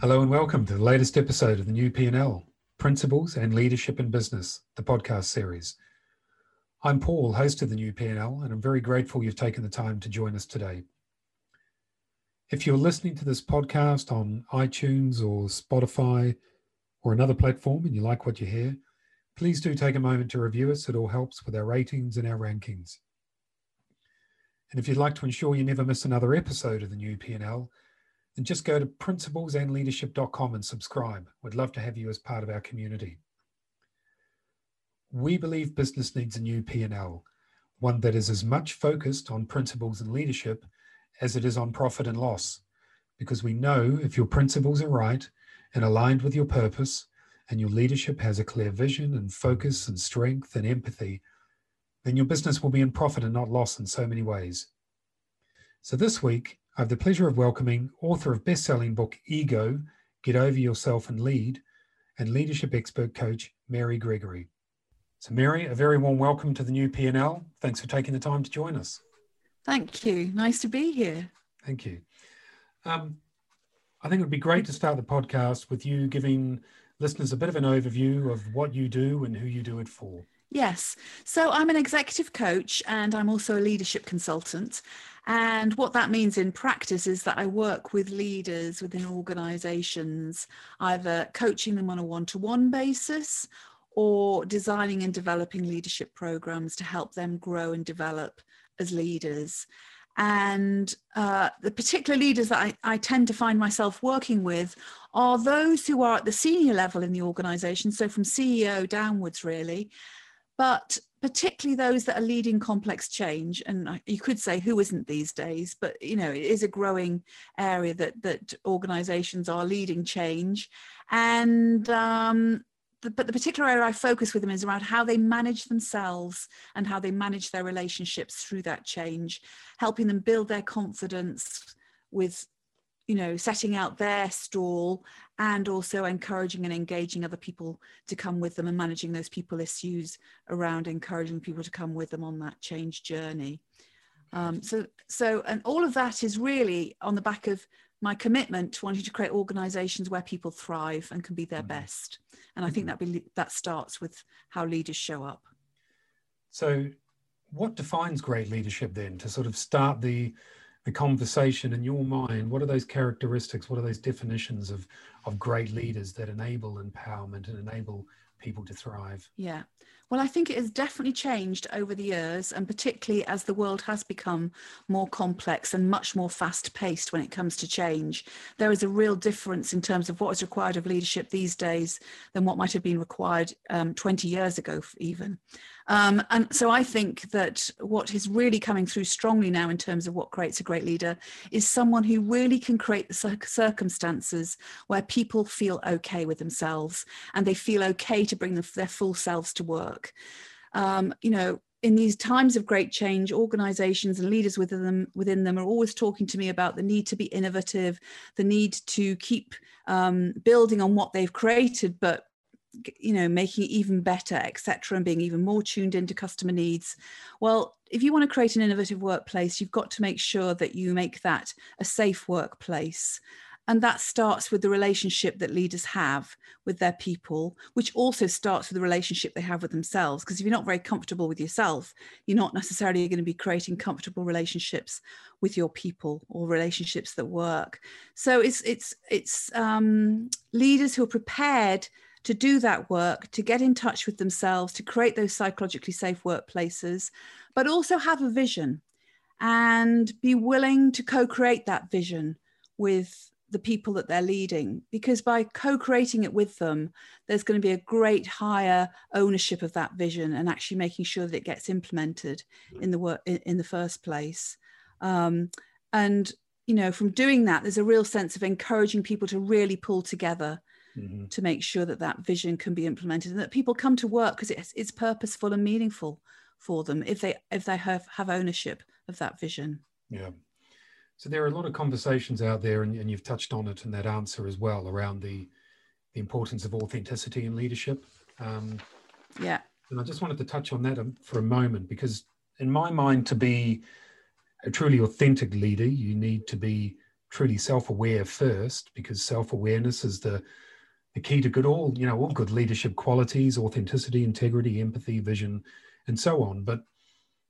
Hello and welcome to the latest episode of the new P&L, Principles and Leadership in Business, the podcast series. I'm Paul, host of the new P&L, and I'm very grateful you've taken the time to join us today. If you're listening to this podcast on iTunes or Spotify or another platform and you like what you hear, please do take a moment to review us. It all helps with our ratings and our rankings. And if you'd like to ensure you never miss another episode of the new P&L, then just go to principlesandleadership.com and subscribe. We'd love to have you as part of our community. We believe business needs a new P&L, one that is as much focused on principles and leadership as it is on profit and loss, because we know if your principles are right and aligned with your purpose, and your leadership has a clear vision and focus and strength and empathy, then your business will be in profit and not loss in so many ways. So this week, I have the pleasure of welcoming author of best-selling book Ego, Get Over Yourself and Lead, and leadership expert coach Mary Gregory. So Mary, a very warm welcome to the new P&L. Thanks for taking the time to join us. Thank you. Nice to be here. Thank you. Um, I think it would be great to start the podcast with you giving listeners a bit of an overview of what you do and who you do it for. Yes. So I'm an executive coach and I'm also a leadership consultant. And what that means in practice is that I work with leaders within organizations, either coaching them on a one to one basis or designing and developing leadership programs to help them grow and develop as leaders. And uh, the particular leaders that I, I tend to find myself working with are those who are at the senior level in the organization, so from CEO downwards, really, but particularly those that are leading complex change and you could say who isn't these days but you know it is a growing area that that organizations are leading change. And um, the, but the particular area I focus with them is around how they manage themselves and how they manage their relationships through that change, helping them build their confidence with you know setting out their stall and also encouraging and engaging other people to come with them and managing those people issues around encouraging people to come with them on that change journey um, so so and all of that is really on the back of my commitment to wanting to create organizations where people thrive and can be their mm-hmm. best and i think mm-hmm. that be, that starts with how leaders show up so what defines great leadership then to sort of start the the conversation in your mind what are those characteristics what are those definitions of of great leaders that enable empowerment and enable people to thrive yeah well, I think it has definitely changed over the years, and particularly as the world has become more complex and much more fast paced when it comes to change. There is a real difference in terms of what is required of leadership these days than what might have been required um, 20 years ago, even. Um, and so I think that what is really coming through strongly now in terms of what creates a great leader is someone who really can create the circumstances where people feel okay with themselves and they feel okay to bring their full selves to work. Um, you know, in these times of great change, organizations and leaders within them, within them are always talking to me about the need to be innovative, the need to keep um, building on what they've created, but you know making it even better etc and being even more tuned into customer needs. Well if you want to create an innovative workplace you've got to make sure that you make that a safe workplace. And that starts with the relationship that leaders have with their people which also starts with the relationship they have with themselves. Because if you're not very comfortable with yourself you're not necessarily going to be creating comfortable relationships with your people or relationships that work. So it's it's it's um, leaders who are prepared to do that work, to get in touch with themselves, to create those psychologically safe workplaces, but also have a vision and be willing to co create that vision with the people that they're leading. Because by co-creating it with them there's going to be a great higher ownership of that vision and actually making sure that it gets implemented in the work in, the first place. Um, and you know from doing that there's a real sense of encouraging people to really pull together mm-hmm. to make sure that that vision can be implemented and that people come to work because it's, it's purposeful and meaningful for them if they if they have, have ownership of that vision. Yeah. So there are a lot of conversations out there and, and you've touched on it in that answer as well around the the importance of authenticity in leadership. Um, yeah. and i just wanted to touch on that um, for a moment because in my mind to be a truly authentic leader you need to be truly self-aware first, because self-awareness is the the key to good all you know all good leadership qualities authenticity integrity empathy vision and so on. But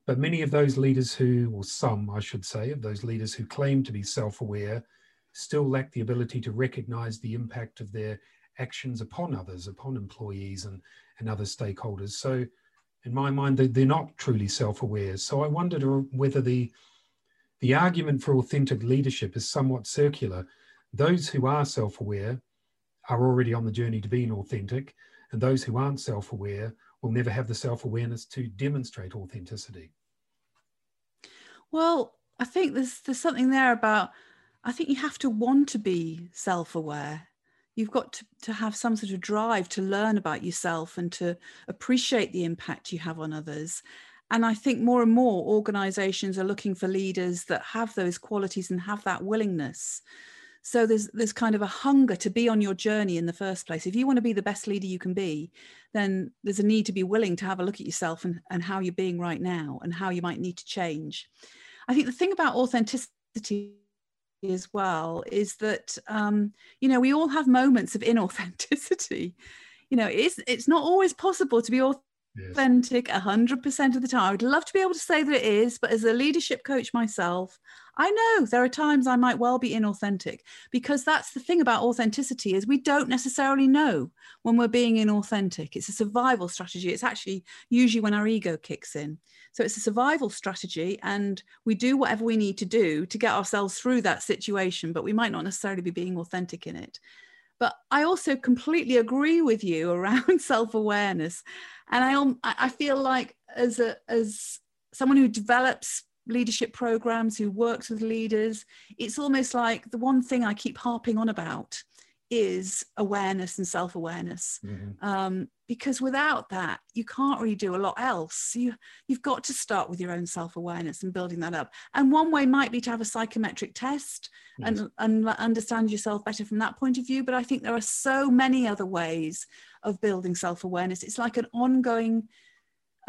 but many of those leaders who or some i should say of those leaders who claim to be self-aware still lack the ability to recognize the impact of their actions upon others upon employees and and other stakeholders. So in my mind they're not truly self-aware. So i wondered whether the the argument for authentic leadership is somewhat circular. Those who are self-aware are already on the journey to being authentic, and those who aren't self aware will never have the self awareness to demonstrate authenticity. Well, I think there's there's something there about I think you have to want to be self aware. You've got to, to have some sort of drive to learn about yourself and to appreciate the impact you have on others. And I think more and more organizations are looking for leaders that have those qualities and have that willingness so there's there's kind of a hunger to be on your journey in the first place. If you want to be the best leader you can be then there's a need to be willing to have a look at yourself and, and how you're being right now and how you might need to change. I think the thing about authenticity as well is that um, you know we all have moments of inauthenticity. You know it's it's not always possible to be authentic authentic 100% of the time. I'd love to be able to say that it is, but as a leadership coach myself, I know there are times I might well be inauthentic because that's the thing about authenticity is we don't necessarily know when we're being inauthentic. It's a survival strategy. It's actually usually when our ego kicks in. So it's a survival strategy and we do whatever we need to do to get ourselves through that situation, but we might not necessarily be being authentic in it. But I also completely agree with you around self-awareness and I I feel like as a as someone who develops leadership programs, who works with leaders, it's almost like the one thing I keep harping on about is awareness and self-awareness mm-hmm. um, because without that you can't really do a lot else. You you've got to start with your own self-awareness and building that up. And one way might be to have a psychometric test yes. and and understand yourself better from that point of view but i think there are so many other ways of building self-awareness. It's like an ongoing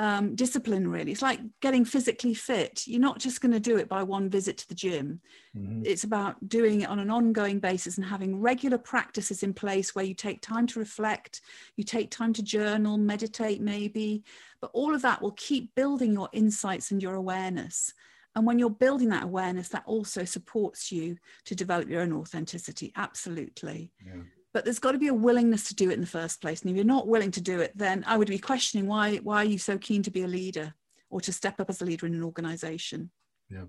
um, discipline really. It's like getting physically fit. You're not just going to do it by one visit to the gym. Mm-hmm. it's about doing it on an ongoing basis and having regular practices in place where you take time to reflect you take time to journal meditate maybe. But all of that will keep building your insights and your awareness. And when you're building that awareness that also supports you to develop your own authenticity. Absolutely. Yeah but there's got to be a willingness to do it in the first place and if you're not willing to do it then i would be questioning why why are you so keen to be a leader or to step up as a leader in an organization? Yeah.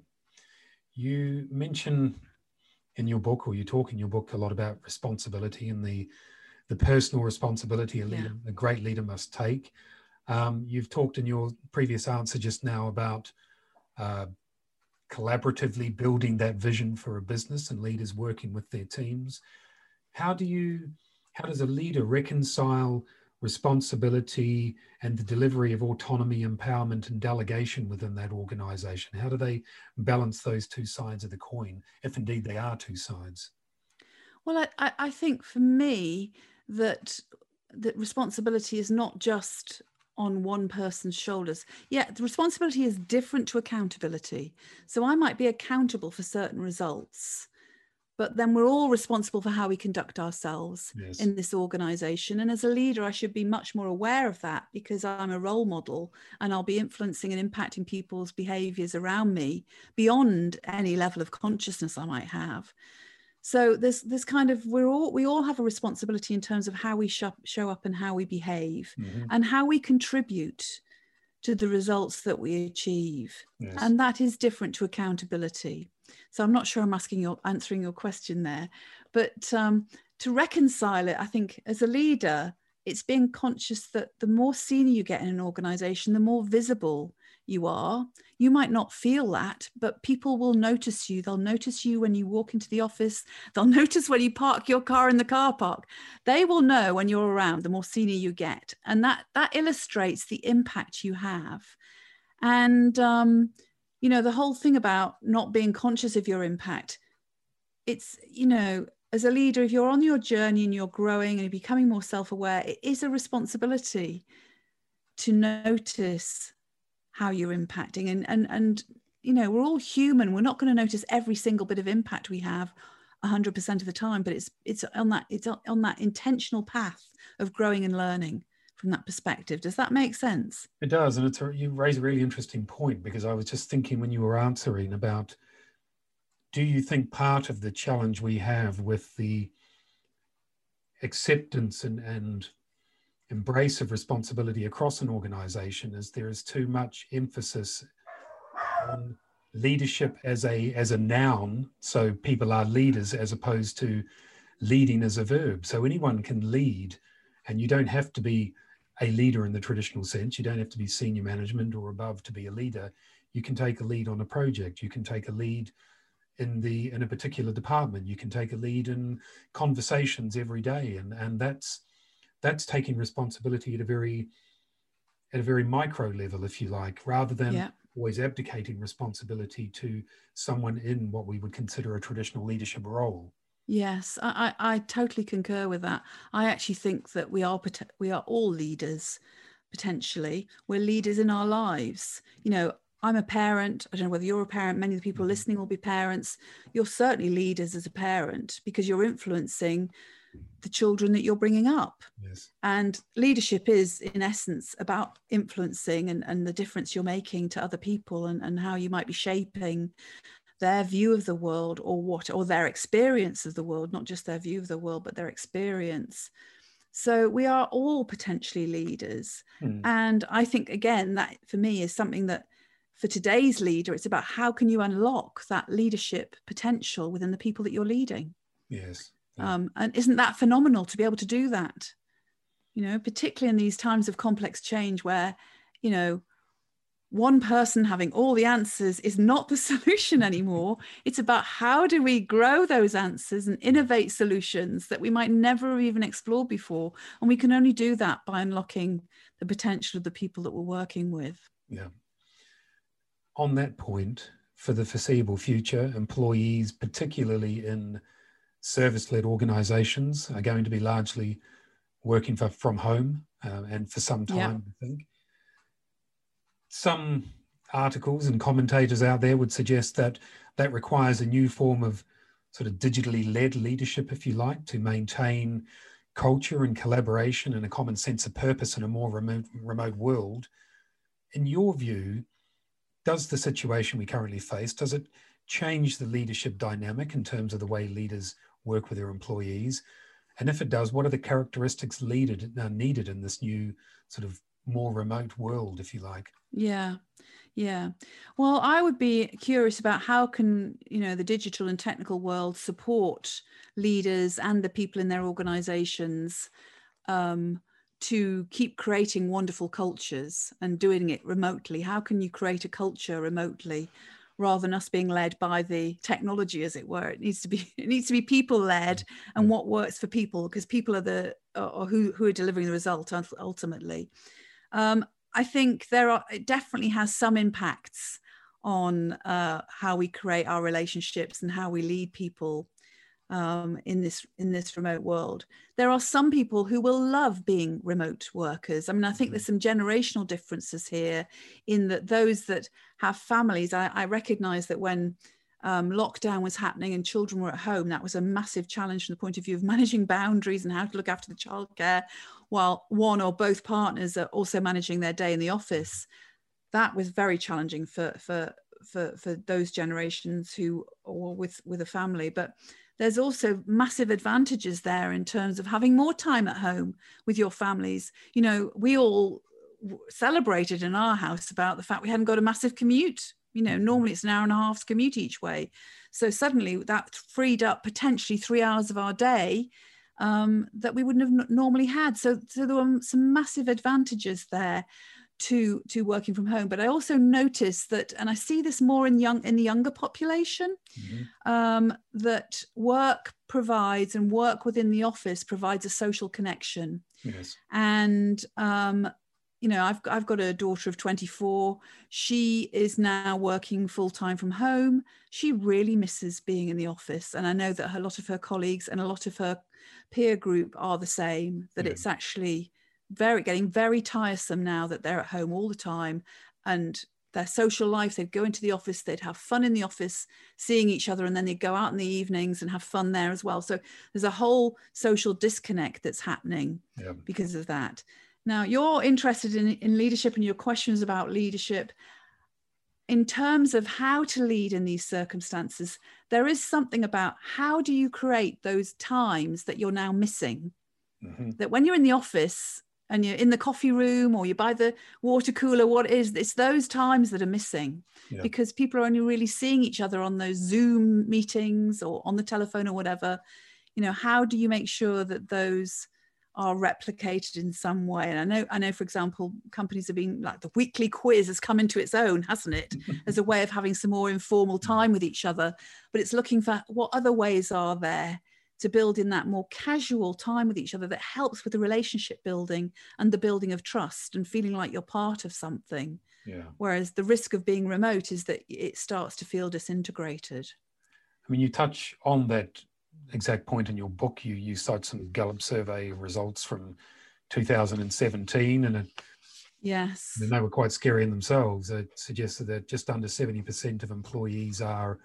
You mention in your book or you talk in your book a lot about responsibility and the the personal responsibility a leader yeah. a great leader must take. Um, you've talked in your previous answer just now about uh, collaboratively building that vision for a business and leaders working with their teams how do you how does a leader reconcile responsibility and the delivery of autonomy empowerment and delegation within that organization how do they balance those two sides of the coin if indeed they are two sides well i, I think for me that that responsibility is not just on one person's shoulders. Yeah, the responsibility is different to accountability. So I might be accountable for certain results, but then we're all responsible for how we conduct ourselves yes. in this organization and as a leader i should be much more aware of that because i'm a role model and i'll be influencing and impacting people's behaviors around me beyond any level of consciousness i might have so there's this kind of we're all we all have a responsibility in terms of how we show, show up and how we behave mm-hmm. and how we contribute to the results that we achieve yes. and that is different to accountability so I'm not sure I'm asking your answering your question there, but um, to reconcile it, I think as a leader, it's being conscious that the more senior you get in an organization, the more visible you are. You might not feel that, but people will notice you. They'll notice you when you walk into the office. They'll notice when you park your car in the car park. They will know when you're around, the more senior you get. And that that illustrates the impact you have. And um, you know the whole thing about not being conscious of your impact it's you know as a leader if you're on your journey and you're growing and you're becoming more self-aware it is a responsibility to notice how you're impacting. And and and you know we're all human. We're not going to notice every single bit of impact we have 100% of the time but it's it's on that it's on that intentional path of growing and learning from that perspective. Does that make sense? It does and it's a, you raise a really interesting point because i was just thinking when you were answering about do you think part of the challenge we have with the acceptance and, and embrace of responsibility across an organization is there is too much emphasis on leadership as a as a noun so people are leaders as opposed to leading as a verb. So anyone can lead and you don't have to be a leader in the traditional sense. You don't have to be senior management or above to be a leader. You can take a lead on a project. You can take a lead in the in a particular department. You can take a lead in conversations every day. And and that's that's taking responsibility at a very at a very micro level if you like rather than yeah. always abdicating responsibility to someone in what we would consider a traditional leadership role. Yes, I, I, I totally concur with that. I actually think that we are we are all leaders potentially. We're leaders in our lives. You know, I'm a parent. I don't know whether you're a parent. Many of the people mm-hmm. listening will be parents. You're certainly leaders as a parent because you're influencing the children that you're bringing up. Yes. And leadership is, in essence, about influencing and, and the difference you're making to other people and, and how you might be shaping their view of the world or what, or their experience of the world, not just their view of the world, but their experience. So we are all potentially leaders. Hmm. And I think, again, that for me is something that for today's leader, it's about how can you unlock that leadership potential within the people that you're leading. Yes. Um, and isn't that phenomenal to be able to do that? You know, particularly in these times of complex change where, you know, one person having all the answers is not the solution anymore. It's about how do we grow those answers and innovate solutions that we might never have even explored before. And we can only do that by unlocking the potential of the people that we're working with. Yeah. On that point, for the foreseeable future, employees, particularly in service-led organizations are going to be largely working for, from home uh, and for some time, yeah. I think. Some articles and commentators out there would suggest that that requires a new form of sort of digitally led leadership, if you like, to maintain culture and collaboration and a common sense of purpose in a more remote, remote world. In your view, does the situation we currently face, does it change the leadership dynamic in terms of the way leaders work with their employees? And if it does, what are the characteristics needed, uh, needed in this new sort of more remote world, if you like? Yeah, yeah. Well, I would be curious about how can you know the digital and technical world support leaders and the people in their organizations um, to keep creating wonderful cultures and doing it remotely. How can you create a culture remotely? rather than us being led by the technology as it were it needs to be it needs to be people led and what works for people because people are the or who, who are delivering the result ultimately um, i think there are it definitely has some impacts on uh, how we create our relationships and how we lead people um, in this in this remote world. There are some people who will love being remote workers. I mean, I think there's mm-hmm. some generational differences here in that those that have families. I, I recognise that when um, lockdown was happening and children were at home, that was a massive challenge from the point of view of managing boundaries and how to look after the childcare, while one or both partners are also managing their day in the office. That was very challenging for for for for those generations who or with with a family, but there's also massive advantages there in terms of having more time at home with your families. You know, we all celebrated in our house about the fact we hadn't got a massive commute. You know, normally it's an hour and a half commute each way. So suddenly that freed up potentially three hours of our day um, that we wouldn't have normally had. So, so there were some massive advantages there to to working from home but i also notice that and i see this more in young in the younger population mm-hmm. um, that work provides and work within the office provides a social connection yes and um, you know I've, I've got a daughter of 24 she is now working full-time from home she really misses being in the office and i know that a lot of her colleagues and a lot of her peer group are the same that yeah. it's actually very getting very tiresome now that they're at home all the time and their social life. They'd go into the office, they'd have fun in the office, seeing each other, and then they'd go out in the evenings and have fun there as well. So there's a whole social disconnect that's happening yeah. because of that. Now, you're interested in, in leadership and your questions about leadership. In terms of how to lead in these circumstances, there is something about how do you create those times that you're now missing? Mm-hmm. That when you're in the office, and you're in the coffee room or you by the water cooler what is it's those times that are missing yeah. because people are only really seeing each other on those zoom meetings or on the telephone or whatever you know how do you make sure that those are replicated in some way and i know i know for example companies have been like the weekly quiz has come into its own hasn't it as a way of having some more informal time with each other but it's looking for what other ways are there to build in that more casual time with each other that helps with the relationship building and the building of trust and feeling like you're part of something. Yeah. Whereas the risk of being remote is that it starts to feel disintegrated. I mean, you touch on that exact point in your book. You you cite some Gallup survey results from 2017, and it, yes, mean, they were quite scary in themselves. It suggested that just under 70% of employees are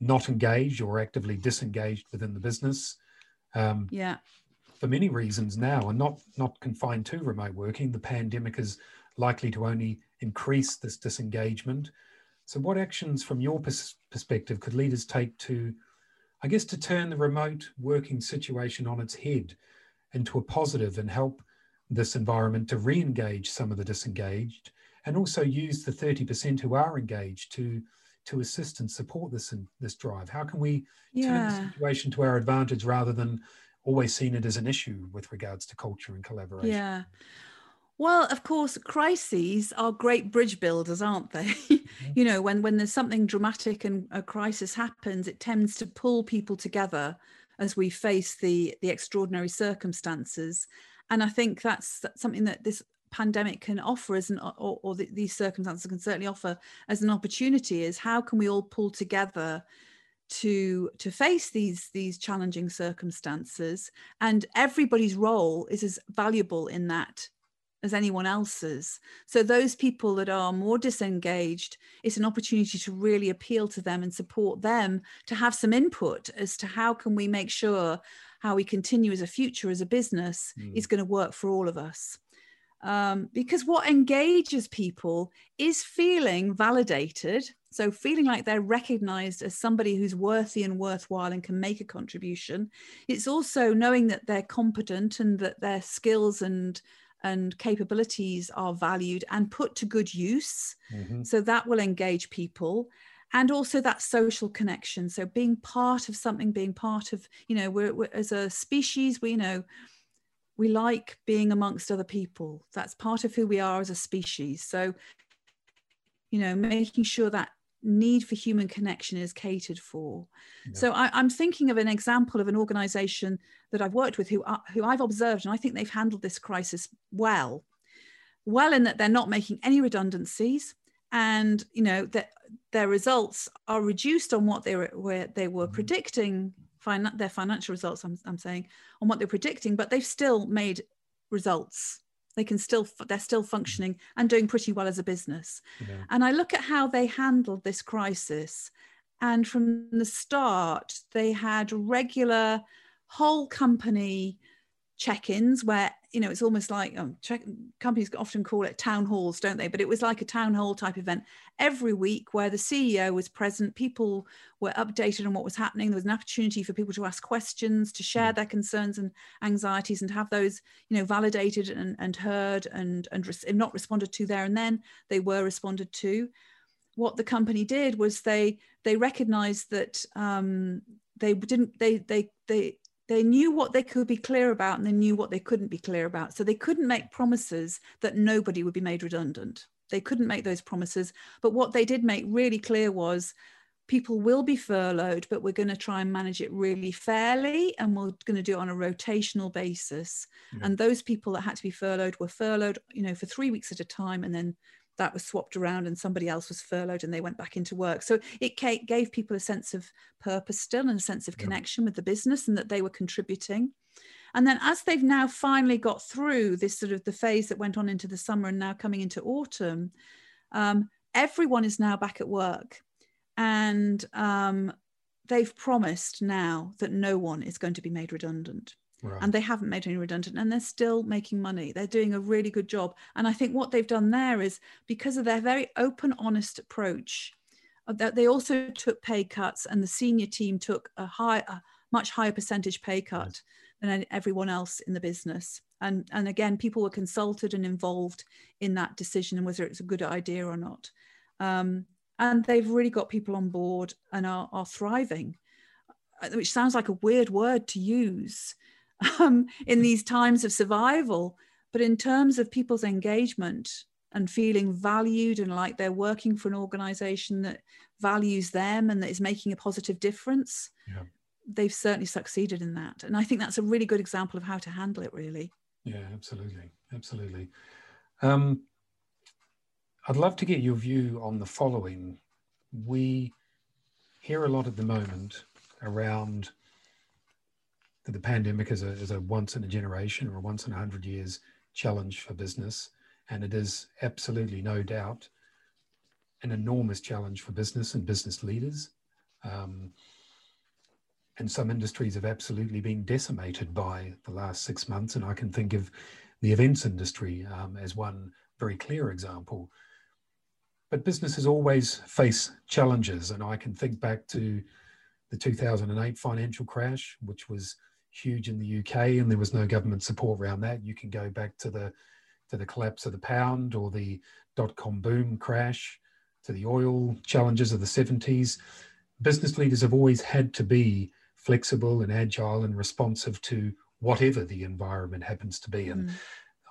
not engaged or actively disengaged within the business. Um, yeah. For many reasons now, and not not confined to remote working, the pandemic is likely to only increase this disengagement. So, what actions, from your pers- perspective, could leaders take to, I guess, to turn the remote working situation on its head into a positive and help this environment to re-engage some of the disengaged, and also use the 30% who are engaged to to assist and support this and this drive? How can we yeah. turn the situation to our advantage rather than always seeing it as an issue with regards to culture and collaboration? Yeah. Well, of course, crises are great bridge builders, aren't they? You know, when when there's something dramatic and a crisis happens, it tends to pull people together as we face the the extraordinary circumstances. And I think that's, that's something that this pandemic can offer as an or, or the, these circumstances can certainly offer as an opportunity is how can we all pull together to to face these these challenging circumstances and everybody's role is as valuable in that as anyone else's so those people that are more disengaged it's an opportunity to really appeal to them and support them to have some input as to how can we make sure how we continue as a future as a business mm. is going to work for all of us um, because what engages people is feeling validated. So, feeling like they're recognized as somebody who's worthy and worthwhile and can make a contribution. It's also knowing that they're competent and that their skills and and capabilities are valued and put to good use. Mm-hmm. So, that will engage people and also that social connection so being part of something being part of you know we're, we're, as a species we you know we like being amongst other people. That's part of who we are as a species. So, you know, making sure that need for human connection is catered for. Yeah. So I, am thinking of an example of an organization that I've worked with who, uh, who I've observed, and I think they've handled this crisis well. Well, in that they're not making any redundancies, and you know that their results are reduced on what they were where they were mm-hmm. predicting fin- their financial results I'm, I'm saying on what they're predicting but they've still made results they can still they're still mm-hmm. functioning and doing pretty well as a business yeah. and i look at how they handled this crisis and from the start they had regular whole company check-ins where you know it's almost like um, check, companies often call it town halls don't they but it was like a town hall type event every week where the ceo was present people were updated on what was happening there was an opportunity for people to ask questions to share mm. their concerns and anxieties and have those you know validated and, and heard and and not responded to there and then they were responded to what the company did was they they recognized that um, they didn't they they they they knew what they could be clear about and they knew what they couldn't be clear about. So they couldn't make promises that nobody would be made redundant. They couldn't make those promises. But what they did make really clear was people will be furloughed, but we're going to try and manage it really fairly and we're going to do it on a rotational basis. Yeah. And those people that had to be furloughed were furloughed, you know, for three weeks at a time and then that was swapped around and somebody else was furloughed and they went back into work. So it gave people a sense of purpose still and a sense of connection with the business and that they were contributing. And then as they've now finally got through this sort of the phase that went on into the summer and now coming into autumn, um, everyone is now back at work and um, they've promised now that no one is going to be made redundant. Right. And they haven't made any redundant and they're still making money. They're doing a really good job. And I think what they've done there is because of their very open, honest approach, uh, that they also took pay cuts and the senior team took a high, a much higher percentage pay cut yes. than everyone else in the business. And, and again, people were consulted and involved in that decision and whether it's a good idea or not. Um, and they've really got people on board and are, are thriving uh, which sounds like a weird word to use um, in these times of survival but in terms of people's engagement and feeling valued and like they're working for an organization that values them and that is making a positive difference yeah. they've certainly succeeded in that and i think that's a really good example of how to handle it really yeah absolutely absolutely um, I'd love to get your view on the following. We hear a lot at the moment around the pandemic is a, as a once in a generation or a once in a hundred years challenge for business. And it is absolutely no doubt an enormous challenge for business and business leaders. Um, and some industries have absolutely been decimated by the last six months. And I can think of the events industry um, as one very clear example but businesses always face challenges. And I can think back to the 2008 financial crash, which was huge in the UK, and there was no government support around that. You can go back to the to the collapse of the pound or the dot com boom crash, to the oil challenges of the 70s. Business leaders have always had to be flexible and agile and responsive to whatever the environment happens to be. And mm.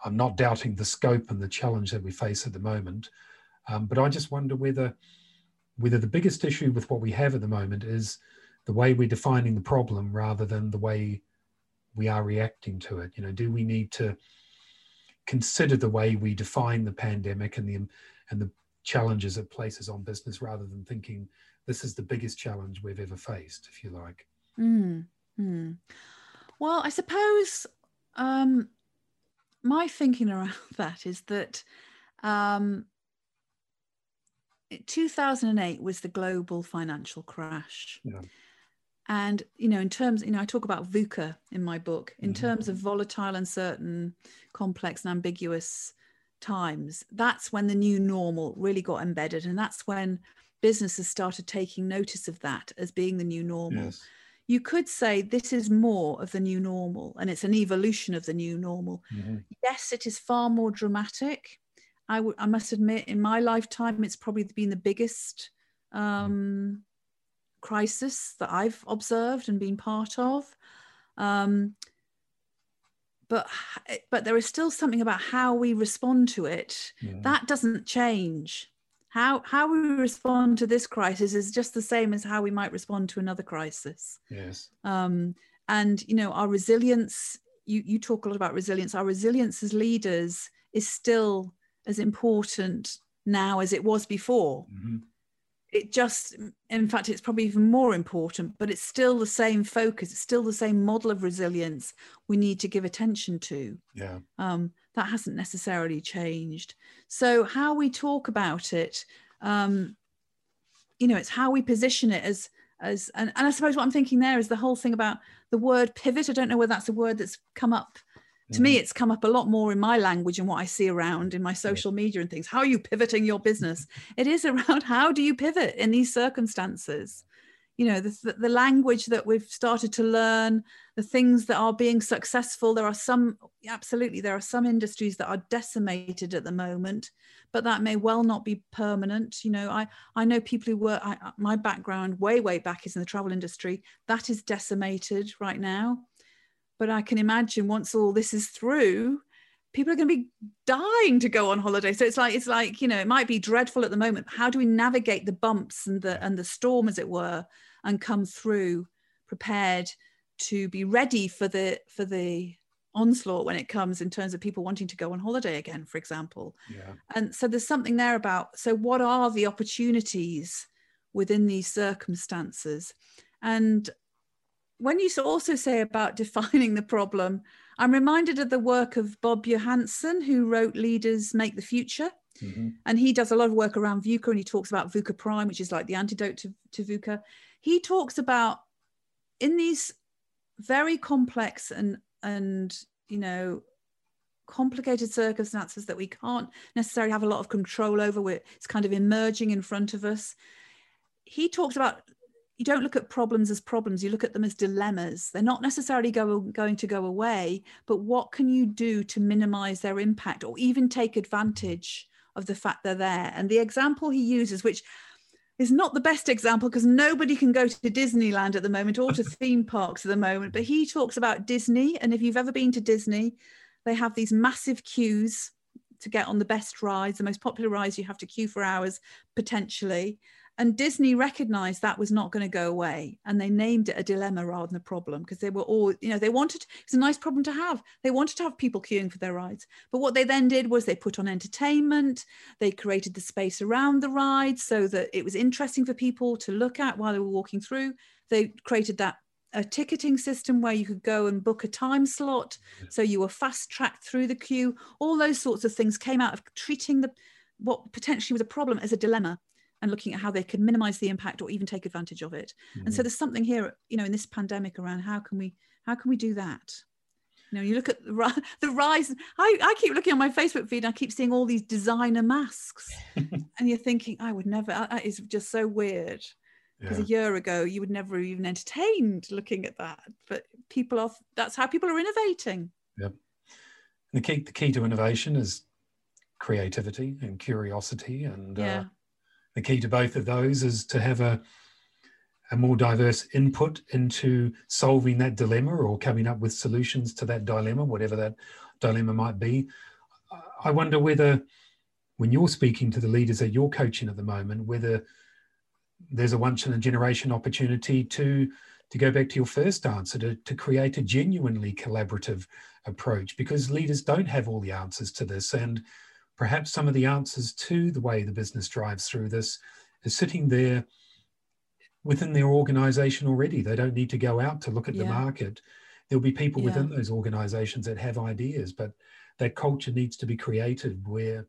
I'm not doubting the scope and the challenge that we face at the moment. Um, but I just wonder whether whether the biggest issue with what we have at the moment is the way we're defining the problem rather than the way we are reacting to it. You know, do we need to consider the way we define the pandemic and the and the challenges it places on business rather than thinking this is the biggest challenge we've ever faced, if you like. Mm, mm. Well, I suppose um, my thinking around that is that um, 2008 was the global financial crash. Yeah. And, you know, in terms, you know, I talk about VUCA in my book, in mm-hmm. terms of volatile, uncertain, complex, and ambiguous times, that's when the new normal really got embedded. And that's when businesses started taking notice of that as being the new normal. Yes. You could say this is more of the new normal and it's an evolution of the new normal. Mm-hmm. Yes, it is far more dramatic I, w- I must admit, in my lifetime, it's probably been the biggest um, crisis that I've observed and been part of. Um, but but there is still something about how we respond to it yeah. that doesn't change. How how we respond to this crisis is just the same as how we might respond to another crisis. Yes. Um, and you know our resilience. You you talk a lot about resilience. Our resilience as leaders is still as important now as it was before. Mm-hmm. It just, in fact, it's probably even more important, but it's still the same focus. It's still the same model of resilience we need to give attention to. Yeah. Um, that hasn't necessarily changed. So, how we talk about it, um, you know, it's how we position it as, as, and, and I suppose what I'm thinking there is the whole thing about the word pivot. I don't know whether that's a word that's come up to me mm-hmm. it's come up a lot more in my language and what i see around in my social media and things. How are you pivoting your business? It is around how do you pivot in these circumstances? You know the, the language that we've started to learn the things that are being successful. There are some absolutely there are some industries that are decimated at the moment but that may well not be permanent. You know i i know people who work I, my background way way back is in the travel industry. That is decimated right now but I can imagine once all this is through, people are going to be dying to go on holiday. So it's like it's like you know it might be dreadful at the moment. How do we navigate the bumps and the and the storm, as it were, and come through prepared to be ready for the for the onslaught when it comes in terms of people wanting to go on holiday again, for example. Yeah. And so there's something there about so what are the opportunities within these circumstances? And when you also say about defining the problem, I'm reminded of the work of Bob Johansen, who wrote Leaders Make the Future. Mm-hmm. And he does a lot of work around VUCA and he talks about VUCA Prime, which is like the antidote to, to VUCA. He talks about in these very complex and and you know complicated circumstances that we can't necessarily have a lot of control over where it's kind of emerging in front of us he talks about you don't look at problems as problems you look at them as dilemmas they're not necessarily go, going to go away but what can you do to minimize their impact or even take advantage of the fact they're there and the example he uses which is not the best example because nobody can go to Disneyland at the moment or to theme parks at the moment. But he talks about Disney. And if you've ever been to Disney, they have these massive queues to get on the best rides, the most popular rides, you have to queue for hours potentially. And Disney recognized that was not going to go away. And they named it a dilemma rather than a problem because they were all, you know, they wanted, it's a nice problem to have. They wanted to have people queuing for their rides. But what they then did was they put on entertainment, they created the space around the ride so that it was interesting for people to look at while they were walking through. They created that a ticketing system where you could go and book a time slot so you were fast tracked through the queue all those sorts of things came out of treating the what potentially was a problem as a dilemma and looking at how they could minimize the impact or even take advantage of it mm-hmm. and so mm-hmm. there's something here you know in this pandemic around how can we how can we do that you know you look at the, the rise I, I keep looking on my facebook feed and i keep seeing all these designer masks and you're thinking i would never that is just so weird because yeah. a year ago you would never have even entertained looking at that but people are that's how people are innovating yeah the key the key to innovation is creativity and curiosity and uh, yeah. uh, the key to both of those is to have a a more diverse input into solving that dilemma or coming up with solutions to that dilemma whatever that dilemma might be. I wonder whether when you're speaking to the leaders that you're coaching at the moment whether there's a once in a generation opportunity to to go back to your first answer to, to create a genuinely collaborative approach because leaders don't have all the answers to this. And perhaps some of the answers to the way the business drives through this is sitting there within their organization already they don't need to go out to look at yeah. the market there'll be people yeah. within those organizations that have ideas but that culture needs to be created where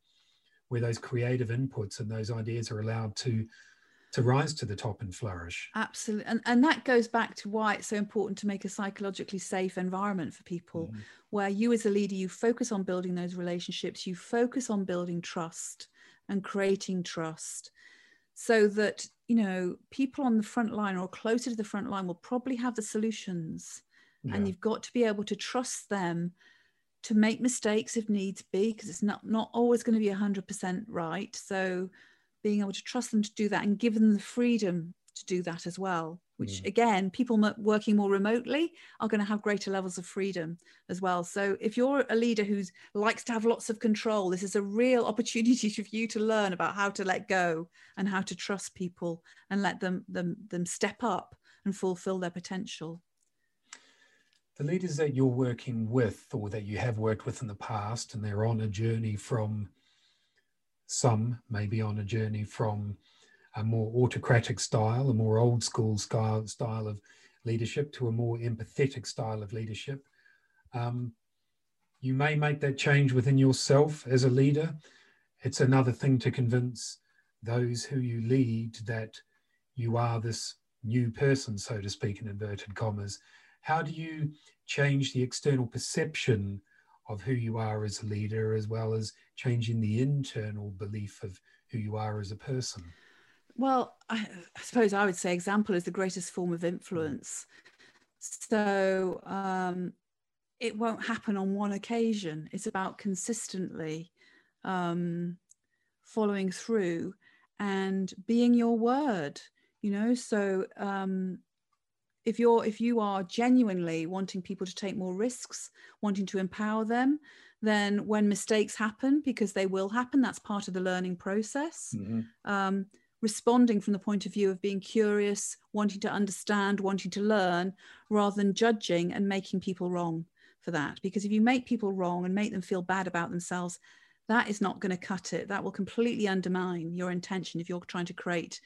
where those creative inputs and those ideas are allowed to to rise to the top and flourish. Absolutely. And, and that goes back to why it's so important to make a psychologically safe environment for people, mm. where you as a leader, you focus on building those relationships, you focus on building trust and creating trust so that, you know, people on the front line or closer to the front line will probably have the solutions. Yeah. And you've got to be able to trust them to make mistakes if needs be, because it's not, not always going to be 100% right. So being able to trust them to do that and give them the freedom to do that as well which mm. again people working more remotely are going to have greater levels of freedom as well so if you're a leader who likes to have lots of control this is a real opportunity for you to learn about how to let go and how to trust people and let them them, them step up and fulfill their potential the leaders that you're working with or that you have worked with in the past and they're on a journey from some may be on a journey from a more autocratic style, a more old school style, style of leadership to a more empathetic style of leadership. Um, you may make that change within yourself as a leader. It's another thing to convince those who you lead that you are this new person, so to speak, in inverted commas. How do you change the external perception of who you are as a leader, as well as changing the internal belief of who you are as a person? Well, I, suppose I would say example is the greatest form of influence. So um, it won't happen on one occasion. It's about consistently um, following through and being your word. You know, so um, if you're if you are genuinely wanting people to take more risks wanting to empower them then when mistakes happen because they will happen that's part of the learning process. Mm-hmm. um, responding from the point of view of being curious wanting to understand wanting to learn rather than judging and making people wrong for that. Because if you make people wrong and make them feel bad about themselves that is not going to cut it. That will completely undermine your intention if you're trying to create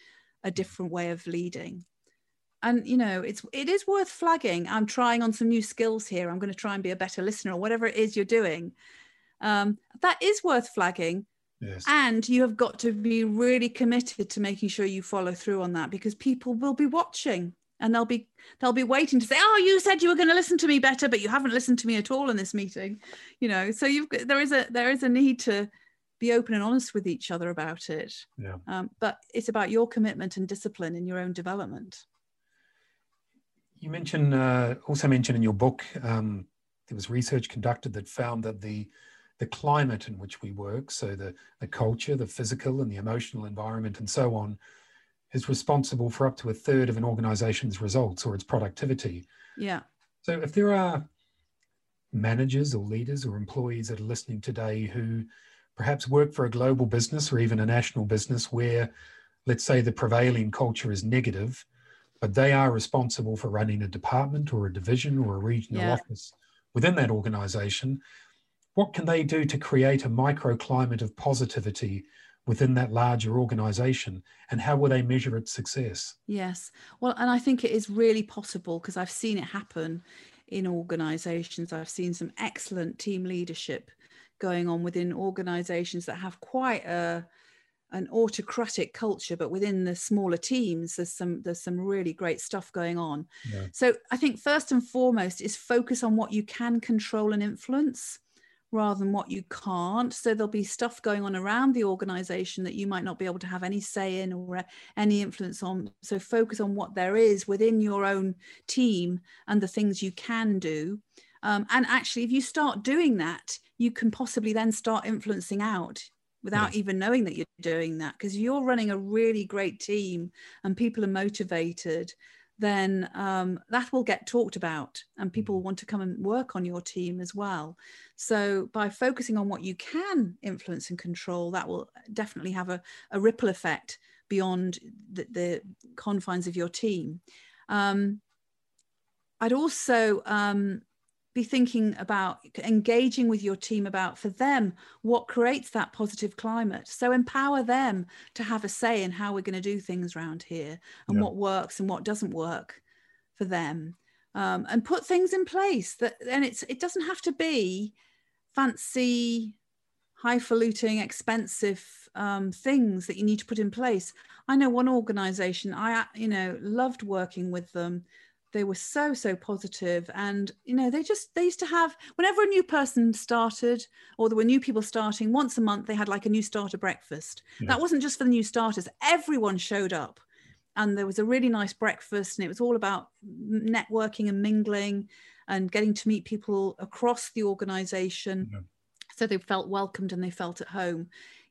a different way of leading and you know it's it is worth flagging i'm trying on some new skills here. I'm going to try and be a better listener or whatever it is you're doing. Um, that is worth flagging. Yes. And you have got to be really committed to making sure you follow through on that because people will be watching and they'll be they'll be waiting to say oh you said you were going to listen to me better but you haven't listened to me at all in this meeting. You know so you've there is a there is a need to be open and honest with each other about it. Yeah. Um, but it's about your commitment and discipline in your own development you mentioned uh, also mentioned in your book um, there was research conducted that found that the the climate in which we work so the the culture the physical and the emotional environment and so on is responsible for up to a third of an organization's results or its productivity. Yeah. So if there are managers or leaders or employees that are listening today who perhaps work for a global business or even a national business where, let's say, the prevailing culture is negative, but they are responsible for running a department or a division or a regional yeah. office within that organization, what can they do to create a microclimate of positivity within that larger organization and how will they measure its success? Yes. Well and i think it is really possible because i've seen it happen in organizations. I've seen some excellent team leadership going on within organizations that have quite a an autocratic culture but within the smaller teams there's some there's some really great stuff going on yeah. so i think first and foremost is focus on what you can control and influence rather than what you can't. So there'll be stuff going on around the organization that you might not be able to have any say in or any influence on. So focus on what there is within your own team and the things you can do. Um, and actually, if you start doing that, you can possibly then start influencing out without yes. even knowing that you're doing that because you're running a really great team and people are motivated then um, that will get talked about and people mm. want to come and work on your team as well. So by focusing on what you can influence and control, that will definitely have a, a ripple effect beyond the, the, confines of your team. Um, I'd also um, be thinking about engaging with your team about for them what creates that positive climate. So empower them to have a say in how we're going to do things around here and yeah. what works and what doesn't work for them. Um, and put things in place that and it's it doesn't have to be fancy highfalutin expensive um, things that you need to put in place. I know one organization i you know loved working with them they were so so positive. And you know they just they used to have whenever a new person started or there were new people starting once a month they had like a new starter breakfast. Yeah. that wasn't just for the new starters. Everyone showed up and there was a really nice breakfast and it was all about networking and mingling and getting to meet people across the organization. Yeah. so they felt welcomed and they felt at home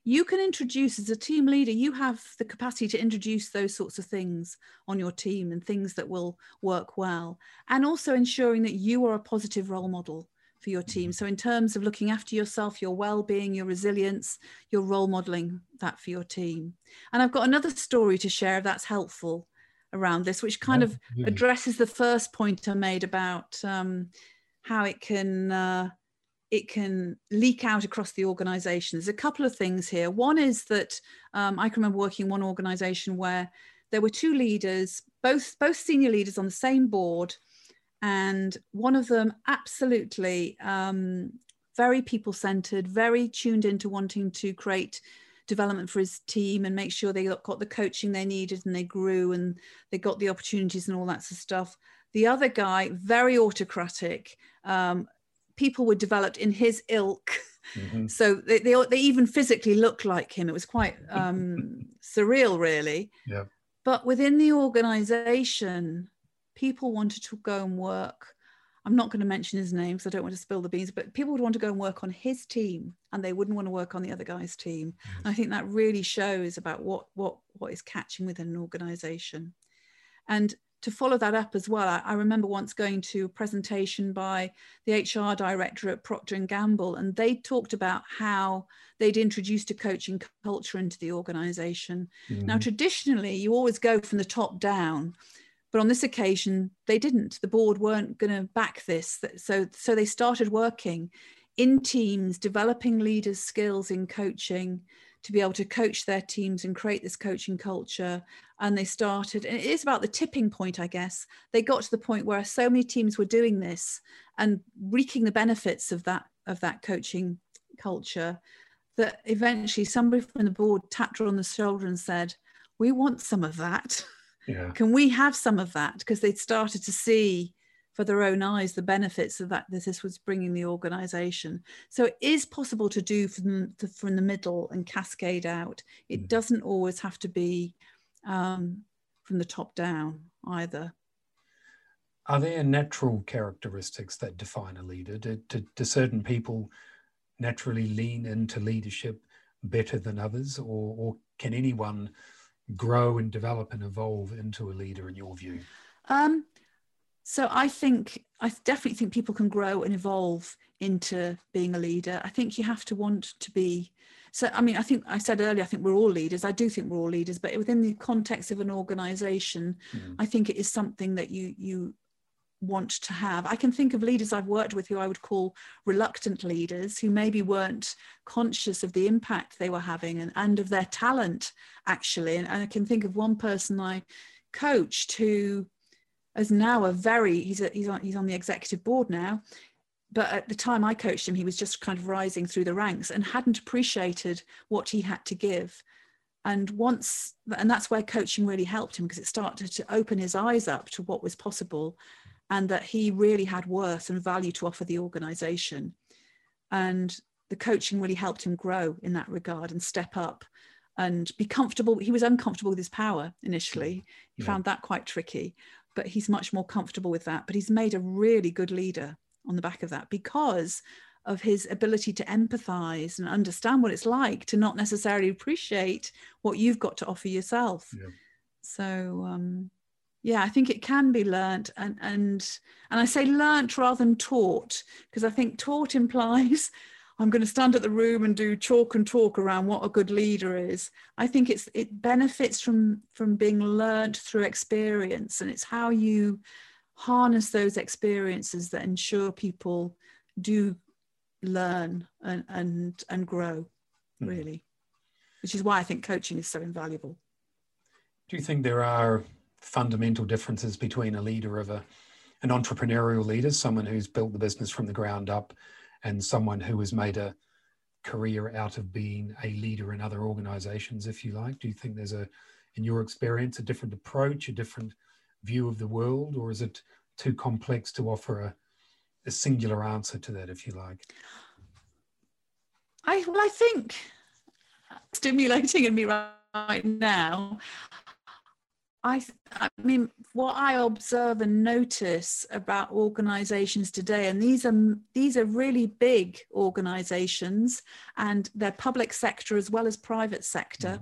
you can introduce as a team leader you have the capacity to introduce those sorts of things on your team and things that will work well and also ensuring that you are a positive role model for your team. Mm-hmm. so in terms of looking after yourself your well-being your resilience you're role modeling that for your team. And i've got another story to share if that's helpful around this which kind of addresses the first point i made about um, how it can uh, it can leak out across the organization. There's a couple of things here. One is that um, I can remember working in one organization where there were two leaders, both both senior leaders on the same board, and one of them absolutely um, very people centered, very tuned into wanting to create development for his team and make sure they got the coaching they needed and they grew and they got the opportunities and all that sort of stuff. The other guy, very autocratic, um, people were developed in his ilk. Mm-hmm. So they, they, they even physically looked like him. It was quite um, surreal, really. Yeah. But within the organization, people wanted to go and work. I'm not going to mention his name because I don't want to spill the beans, but people would want to go and work on his team and they wouldn't want to work on the other guy's team. Mm-hmm. I think that really shows about what what what is catching within an organization. And to follow that up as well, I, I, remember once going to a presentation by the HR director at Procter and Gamble, and they talked about how they'd introduced a coaching culture into the organization. Mm-hmm. Now, traditionally, you always go from the top down, but on this occasion, they didn't. The board weren't going to back this, so so they started working in teams, developing leaders' skills in coaching to be able to coach their teams and create this coaching culture. And they started, and it is about the tipping point, I guess. They got to the point where so many teams were doing this and reaping the benefits of that of that coaching culture that eventually somebody from the board tapped her on the shoulder and said, We want some of that. Yeah. Can we have some of that? Because they'd started to see for their own eyes the benefits of that that this was bringing the organization. So it is possible to do from the, from the middle and cascade out. It mm. doesn't always have to be um, from the top down either. Are there natural characteristics that define a leader? Do, do, do certain people naturally lean into leadership better than others? Or, or can anyone grow and develop and evolve into a leader in your view? Um, so I think I definitely think people can grow and evolve into being a leader. I think you have to want to be. So I mean, I think I said earlier, I think we're all leaders. I do think we're all leaders, but within the context of an organisation, mm. I think it is something that you you want to have. I can think of leaders I've worked with who I would call reluctant leaders who maybe weren't conscious of the impact they were having and, and of their talent, actually. And, and I can think of one person I coached who is now a very he's a, he's on he's on the executive board now but at the time I coached him, he was just kind of rising through the ranks and hadn't appreciated what he had to give. And once, and that's where coaching really helped him because it started to open his eyes up to what was possible and that he really had worth and value to offer the organization. And the coaching really helped him grow in that regard and step up and be comfortable. He was uncomfortable with his power initially, he yeah. found that quite tricky but he's much more comfortable with that. But he's made a really good leader on the back of that because of his ability to empathize and understand what it's like to not necessarily appreciate what you've got to offer yourself. Yeah. So um, yeah, I think it can be learnt and and and I say learnt rather than taught because I think taught implies I'm going to stand at the room and do chalk and talk around what a good leader is. I think it's it benefits from from being learned through experience, and it's how you harness those experiences that ensure people do learn and and and grow, hmm. really. Which is why I think coaching is so invaluable. Do you think there are fundamental differences between a leader of a an entrepreneurial leader, someone who's built the business from the ground up, and someone who has made a career out of being a leader in other organizations, if you like? Do you think there's a, in your experience, a different approach, a different view of the world, or is it too complex to offer a, a singular answer to that, if you like? I well, I think stimulating in me right now. I, I mean, what I observe and notice about organizations today, and these are these are really big organizations, and they're public sector as well as private sector,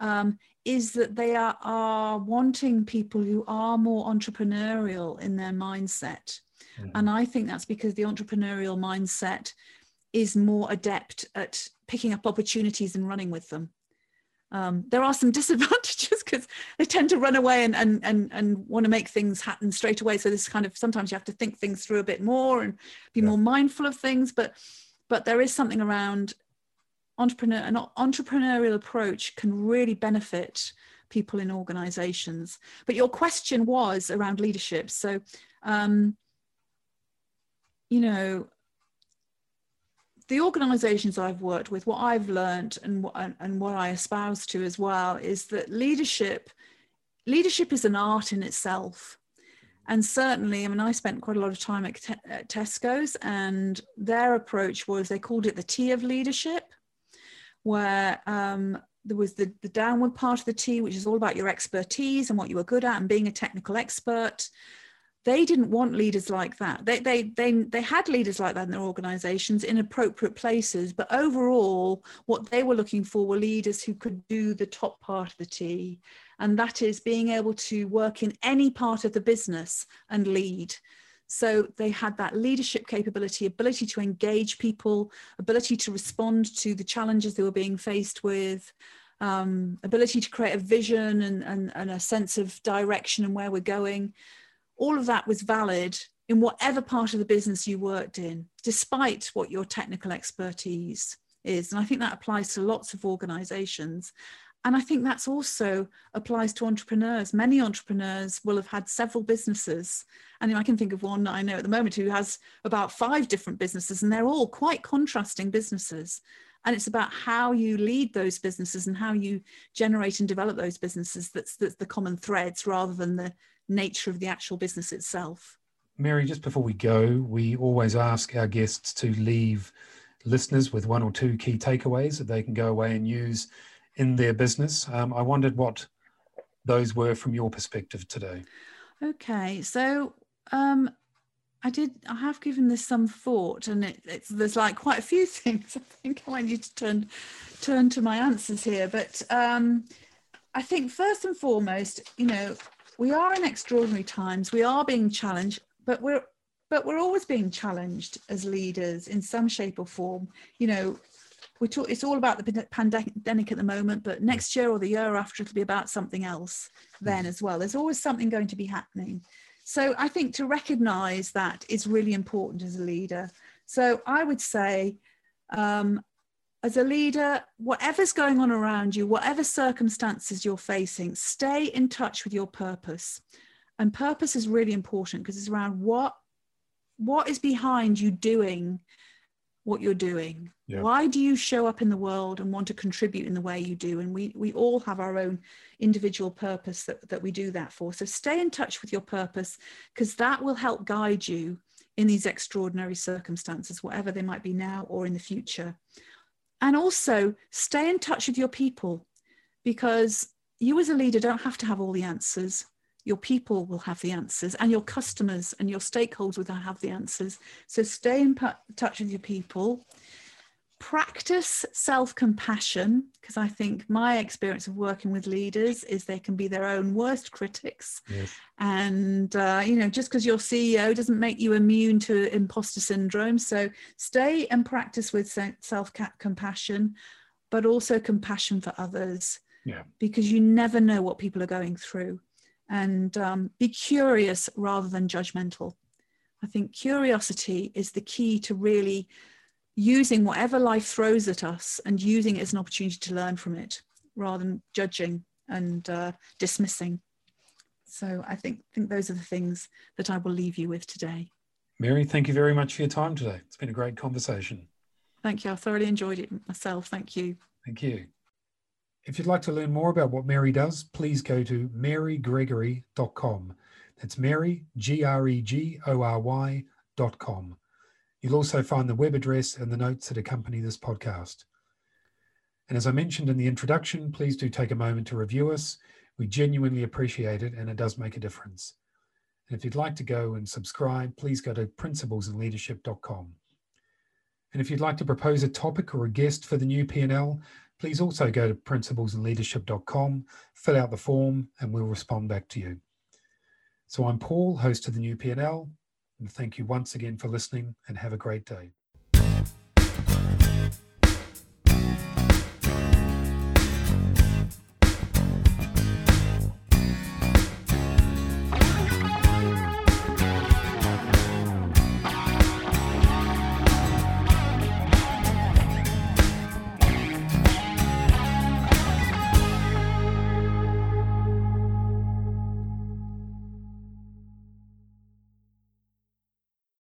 mm. um, is that they are, are wanting people who are more entrepreneurial in their mindset. Mm. And I think that's because the entrepreneurial mindset is more adept at picking up opportunities and running with them. Um, there are some disadvantages because they tend to run away and, and, and, and want to make things happen straight away. So this kind of sometimes you have to think things through a bit more and be yeah. more mindful of things. But but there is something around entrepreneur an entrepreneurial approach can really benefit people in organizations. But your question was around leadership. So um, you know, the organizations I've worked with, what I've learned and what, and what I espouse to as well is that leadership, leadership is an art in itself. And certainly, I mean, I spent quite a lot of time at, at Tesco's, and their approach was they called it the T of leadership, where um, there was the, the downward part of the T, which is all about your expertise and what you were good at and being a technical expert they didn't want leaders like that. They, they, they, they had leaders like that in their organizations in appropriate places, but overall, what they were looking for were leaders who could do the top part of the T, and that is being able to work in any part of the business and lead. So they had that leadership capability, ability to engage people, ability to respond to the challenges they were being faced with, um, ability to create a vision and, and, and a sense of direction and where we're going all of that was valid in whatever part of the business you worked in, despite what your technical expertise is. And I think that applies to lots of organizations. And I think that's also applies to entrepreneurs. Many entrepreneurs will have had several businesses. And I can think of one I know at the moment who has about five different businesses, and they're all quite contrasting businesses. and it's about how you lead those businesses and how you generate and develop those businesses that's that's the common threads rather than the nature of the actual business itself mary just before we go we always ask our guests to leave listeners with one or two key takeaways that they can go away and use in their business um, i wondered what those were from your perspective today okay so um, I did. I have given this some thought, and it, it's there's like quite a few things. I think I need to turn turn to my answers here. But um, I think first and foremost, you know, we are in extraordinary times. We are being challenged, but we're but we're always being challenged as leaders in some shape or form. You know, we talk. It's all about the pandemic at the moment, but next year or the year after, it'll be about something else then mm. as well. There's always something going to be happening. So I think to recognize that is really important as a leader. So I would say, um, as a leader, whatever's going on around you, whatever circumstances you're facing, stay in touch with your purpose. And purpose is really important because it's around what what is behind you doing what you're doing yeah. why do you show up in the world and want to contribute in the way you do and we we all have our own individual purpose that, that we do that for so stay in touch with your purpose because that will help guide you in these extraordinary circumstances whatever they might be now or in the future and also stay in touch with your people because you as a leader don't have to have all the answers. Your people will have the answers and your customers and your stakeholders will have the answers. So stay in touch with your people practice self-compassion because i think my experience of working with leaders is they can be their own worst critics yes. and uh, you know just because you're ceo doesn't make you immune to imposter syndrome so stay and practice with self-compassion but also compassion for others yeah. because you never know what people are going through and um, be curious rather than judgmental. I think curiosity is the key to really using whatever life throws at us and using it as an opportunity to learn from it rather than judging and uh, dismissing. So I think think those are the things that I will leave you with today. Mary, thank you very much for your time today. It's been a great conversation. Thank you. I thoroughly enjoyed it myself. Thank you. Thank you. If you'd like to learn more about what Mary does, please go to marygregory.com. That's Mary, G R E G O R Y.com. You'll also find the web address and the notes that accompany this podcast. And as I mentioned in the introduction, please do take a moment to review us. We genuinely appreciate it and it does make a difference. And if you'd like to go and subscribe, please go to principlesandleadership.com. And if you'd like to propose a topic or a guest for the new P&L, please also go to principlesandleadership.com, fill out the form, and we'll respond back to you. So I'm Paul, host of the new P&L, and thank you once again for listening and have a great day.